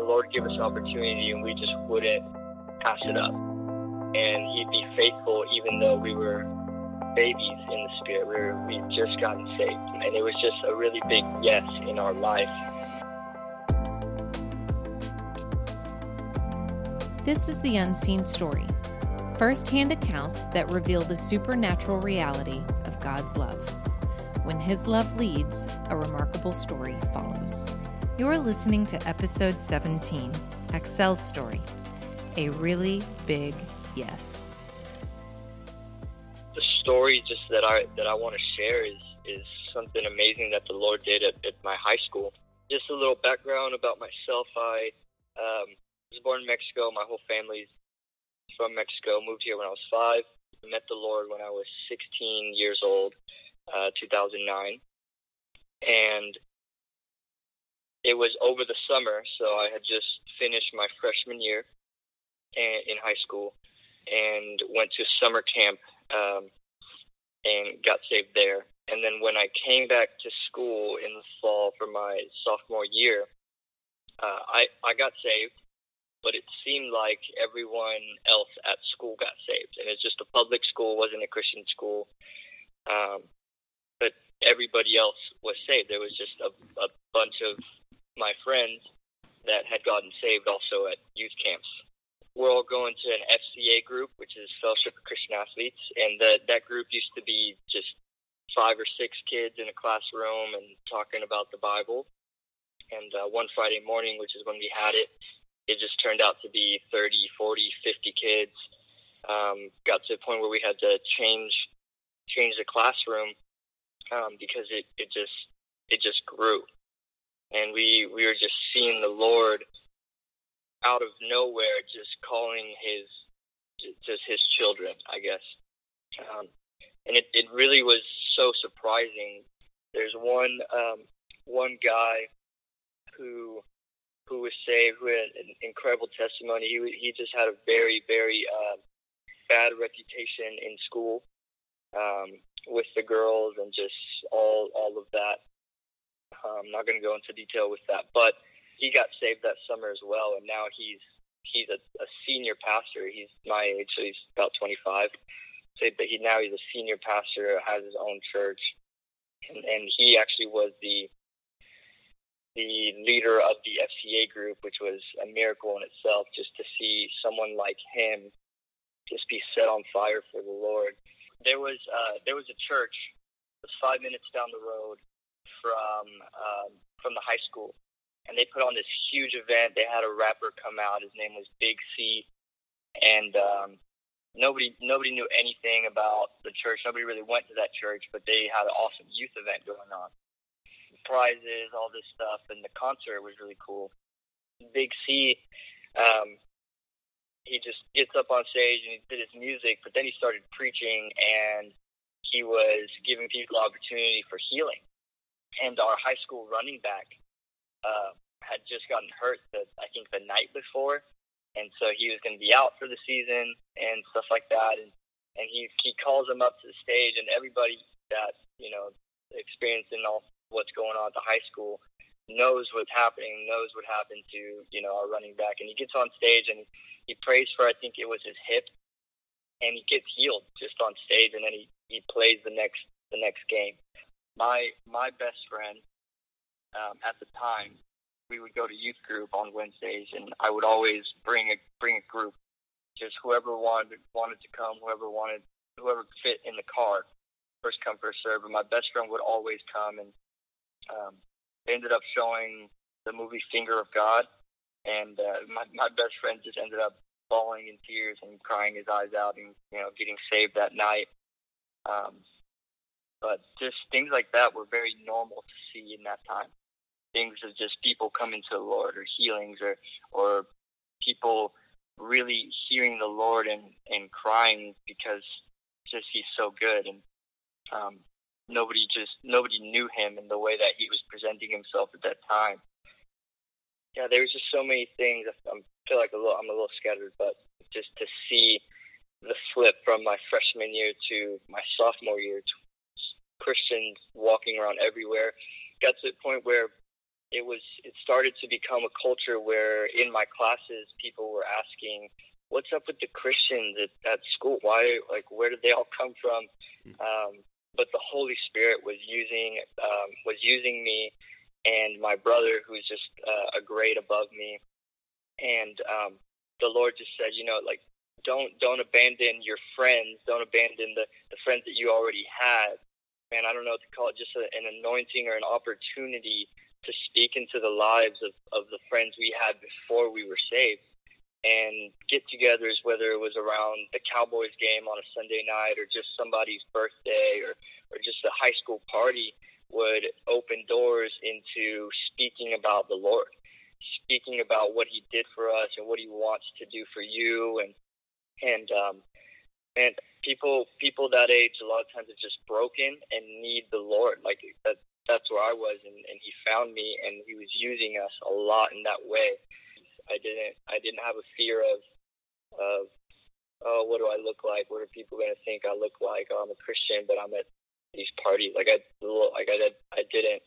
the Lord give us an opportunity and we just wouldn't pass it up. And He'd be faithful even though we were babies in the Spirit. We we'd just gotten saved. And it was just a really big yes in our life. This is the unseen story first hand accounts that reveal the supernatural reality of God's love. When His love leads, a remarkable story follows. You're listening to episode 17, Axel's Story A Really Big Yes. The story just that I that I want to share is is something amazing that the Lord did at, at my high school. Just a little background about myself. I um, was born in Mexico. My whole family's from Mexico. Moved here when I was five. Met the Lord when I was 16 years old, uh, 2009, and it was over the summer, so I had just finished my freshman year in high school and went to summer camp um, and got saved there. And then when I came back to school in the fall for my sophomore year, uh, I I got saved, but it seemed like everyone else at school got saved, and it's just a public school, wasn't a Christian school. Um, but everybody else was saved. There was just a, a bunch of my friends that had gotten saved also at youth camps. We're all going to an FCA group, which is Fellowship of Christian Athletes, and the, that group used to be just five or six kids in a classroom and talking about the Bible. And uh, one Friday morning, which is when we had it, it just turned out to be 30, 40, 50 kids. Um, got to the point where we had to change change the classroom um, because it, it just it just grew and we we were just seeing the Lord out of nowhere, just calling his just his children, I guess. Um, and it, it really was so surprising. There's one um, one guy who who was saved, who had an incredible testimony. He he just had a very very uh, bad reputation in school um, with the girls and just all all of that. I'm not going to go into detail with that, but he got saved that summer as well, and now he's he's a, a senior pastor. He's my age, so he's about 25. So, but he now he's a senior pastor, has his own church, and, and he actually was the the leader of the FCA group, which was a miracle in itself. Just to see someone like him just be set on fire for the Lord. There was uh, there was a church, was five minutes down the road from um, from the high school, and they put on this huge event. They had a rapper come out. His name was Big C, and um, nobody nobody knew anything about the church. Nobody really went to that church, but they had an awesome youth event going on. Prizes, all this stuff, and the concert was really cool. Big C, um, he just gets up on stage and he did his music, but then he started preaching and he was giving people opportunity for healing and our high school running back uh, had just gotten hurt. The, I think the night before, and so he was going to be out for the season and stuff like that. And and he he calls him up to the stage, and everybody that you know experiencing all what's going on at the high school knows what's happening, knows what happened to you know our running back, and he gets on stage and he prays for I think it was his hip, and he gets healed just on stage, and then he he plays the next the next game my my best friend um, at the time, we would go to youth group on Wednesdays, and I would always bring a bring a group, just whoever wanted wanted to come, whoever wanted, whoever fit in the car, first come first serve. And my best friend would always come, and um, they ended up showing the movie Finger of God, and uh, my my best friend just ended up bawling in tears and crying his eyes out, and you know getting saved that night. Um, but just things like that were very normal to see in that time. Things of just people coming to the Lord or healings or or people really hearing the Lord and, and crying because just he's so good and um, nobody just nobody knew him in the way that he was presenting himself at that time. Yeah, there was just so many things. I feel like a little, I'm a little scattered, but just to see the flip from my freshman year to my sophomore year Christians walking around everywhere. Got to the point where it was it started to become a culture where in my classes people were asking what's up with the christians at, at school? Why like where did they all come from? Um, but the holy spirit was using um, was using me and my brother who's just uh, a grade above me. And um, the lord just said you know like don't don't abandon your friends. Don't abandon the, the friends that you already had man i don't know what to call it just a, an anointing or an opportunity to speak into the lives of, of the friends we had before we were saved and get togethers, whether it was around the Cowboys game on a Sunday night or just somebody's birthday or, or just a high school party, would open doors into speaking about the Lord, speaking about what He did for us and what He wants to do for you. And, and, um, and people, people that age, a lot of times are just broken and need the Lord. Like that, that's where I was, and, and he found me, and he was using us a lot in that way. I didn't I didn't have a fear of of oh what do I look like? What are people to think I look like? Oh, I'm a Christian, but I'm at these parties. Like I like I did, I didn't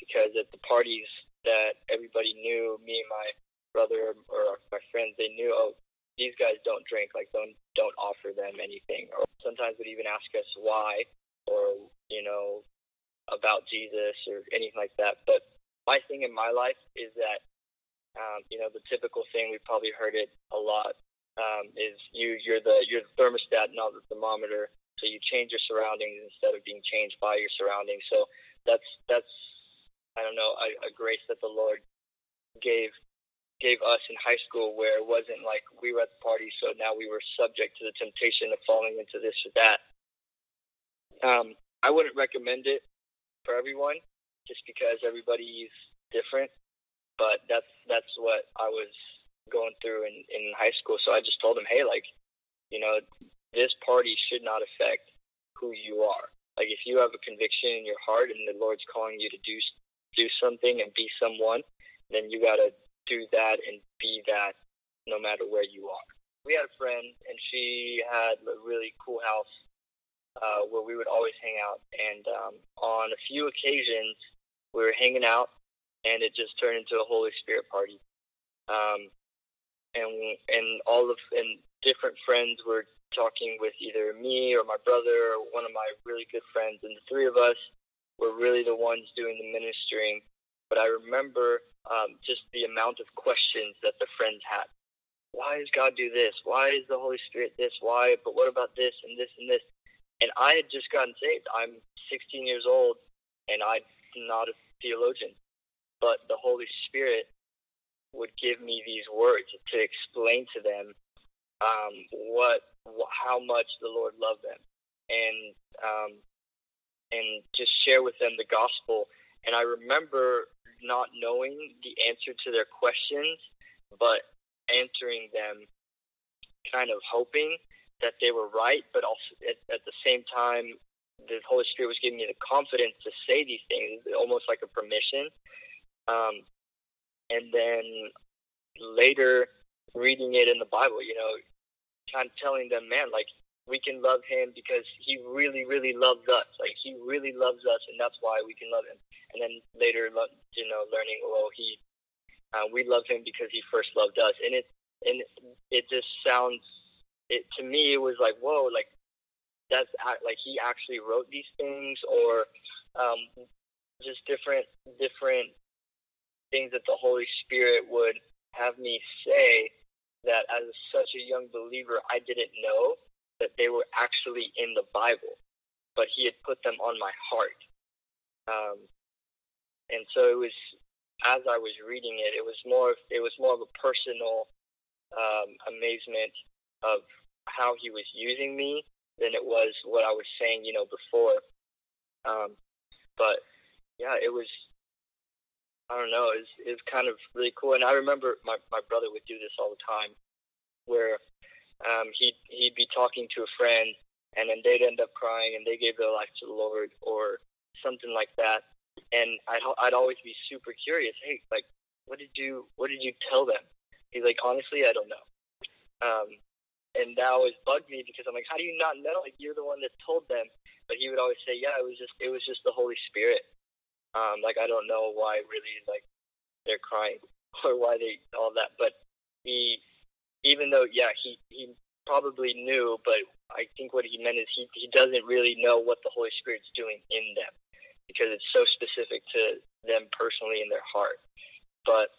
because at the parties that everybody knew, me and my brother or my friends, they knew oh these guys don't drink. Like don't don't offer them anything. Or sometimes would even ask us why or you know about Jesus or anything like that. But my thing in my life is that, um, you know, the typical thing we've probably heard it a lot um, is you you're the you're the thermostat, not the thermometer. So you change your surroundings instead of being changed by your surroundings. So that's that's I don't know a, a grace that the Lord gave gave us in high school where it wasn't like we were at the party, so now we were subject to the temptation of falling into this or that. Um, I wouldn't recommend it for everyone, just because everybody's different. But that's that's what I was going through in in high school. So I just told them, hey, like, you know, this party should not affect who you are. Like, if you have a conviction in your heart and the Lord's calling you to do do something and be someone, then you got to do that and be that, no matter where you are. We had a friend, and she had a really cool house uh, where we would always hang out. And um, on a few occasions, we were hanging out, and it just turned into a Holy Spirit party. Um, and and all of and different friends were talking with either me or my brother or one of my really good friends, and the three of us were really the ones doing the ministering. But I remember um, just the amount of questions that the friends had. Why does God do this? Why is the Holy Spirit this? Why? But what about this and this and this? And I had just gotten saved. I'm 16 years old, and I'm not a theologian. But the Holy Spirit would give me these words to explain to them um, what, how much the Lord loved them, and um, and just share with them the gospel. And I remember not knowing the answer to their questions, but answering them, kind of hoping that they were right, but also at, at the same time, the Holy Spirit was giving me the confidence to say these things, almost like a permission. Um, and then later, reading it in the Bible, you know, kind of telling them, man, like we can love Him because He really, really loves us. Like He really loves us, and that's why we can love Him. And then later, you know, learning, well, He, uh, we love Him because He first loved us, and it and it just sounds it to me it was like whoa like that's like he actually wrote these things or um, just different different things that the Holy Spirit would have me say that as such a young believer I didn't know that they were actually in the Bible, but he had put them on my heart. Um, and so it was as I was reading it, it was more of, it was more of a personal um, amazement of how he was using me than it was what I was saying, you know, before. Um, but yeah, it was. I don't know. It was, kind of really cool, and I remember my my brother would do this all the time, where um, he'd he'd be talking to a friend, and then they'd end up crying, and they gave their life to the Lord, or something like that. And I'd I'd always be super curious. Hey, like, what did you what did you tell them? He's like, honestly, I don't know. Um, and that always bugged me because I'm like, how do you not know? Like you're the one that told them. But he would always say, yeah, it was just it was just the Holy Spirit. Um, like I don't know why really like they're crying or why they all that, but he, even though yeah he he probably knew, but I think what he meant is he he doesn't really know what the Holy Spirit's doing in them because it's so specific to them personally in their heart. But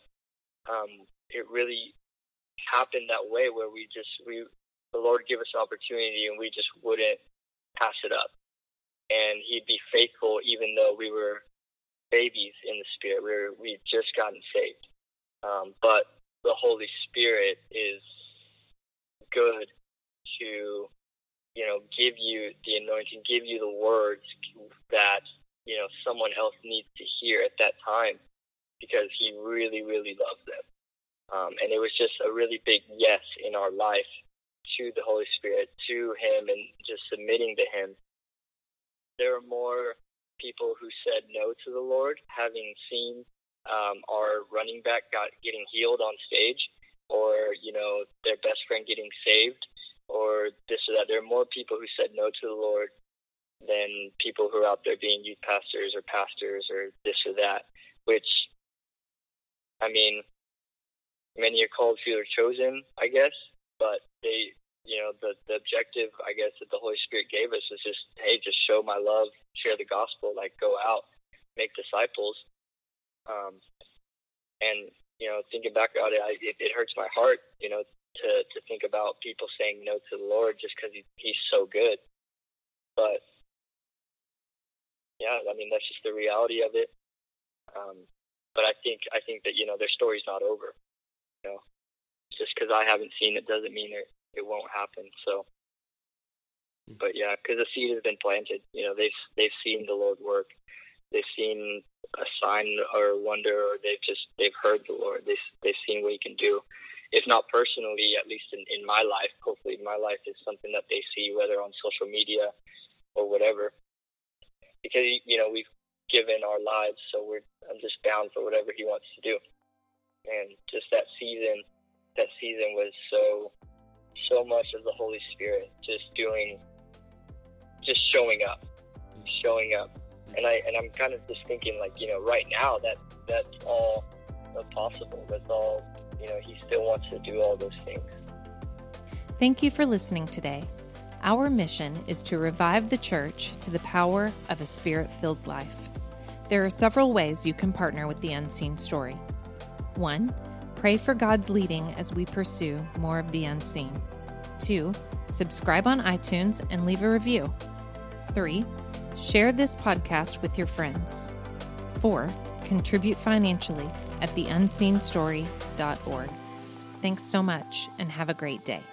um, it really happened that way where we just we the Lord gave us an opportunity and we just wouldn't pass it up. And He'd be faithful even though we were babies in the Spirit. We were we just gotten saved, um, but the Holy Spirit is good to you know give you the anointing, give you the words that you know someone else needs to hear at that time because He really really loves them. Um, and it was just a really big yes in our life to the Holy Spirit, to Him, and just submitting to Him. There are more people who said no to the Lord, having seen um, our running back got getting healed on stage, or you know their best friend getting saved, or this or that. There are more people who said no to the Lord than people who are out there being youth pastors or pastors or this or that. Which, I mean, many are called, few are chosen, I guess. But they, you know, the the objective, I guess, that the Holy Spirit gave us is just, hey, just show my love, share the gospel, like go out, make disciples. Um, and you know, thinking back about it, I, it, it hurts my heart, you know, to to think about people saying no to the Lord just because he, He's so good. But yeah, I mean, that's just the reality of it. Um, but I think I think that you know their story's not over You know, just because I haven't seen it doesn't mean it it won't happen. So, hmm. but yeah, because the seed has been planted. You know, they've they've seen the Lord work. They've seen a sign or a wonder, or they've just they've heard the Lord. They they've seen what He can do. If not personally, at least in, in my life, hopefully my life is something that they see, whether on social media or whatever. Because you know we've given our lives, so we're I'm just bound for whatever He wants to do and just that season, that season was so, so much of the Holy Spirit just doing, just showing up, showing up, and I and I'm kind of just thinking like you know right now that that's all possible. That's all you know. He still wants to do all those things. Thank you for listening today. Our mission is to revive the church to the power of a spirit filled life. There are several ways you can partner with the Unseen Story. 1. Pray for God's leading as we pursue more of the unseen. 2. Subscribe on iTunes and leave a review. 3. Share this podcast with your friends. 4. Contribute financially at theunseenstory.org. Thanks so much and have a great day.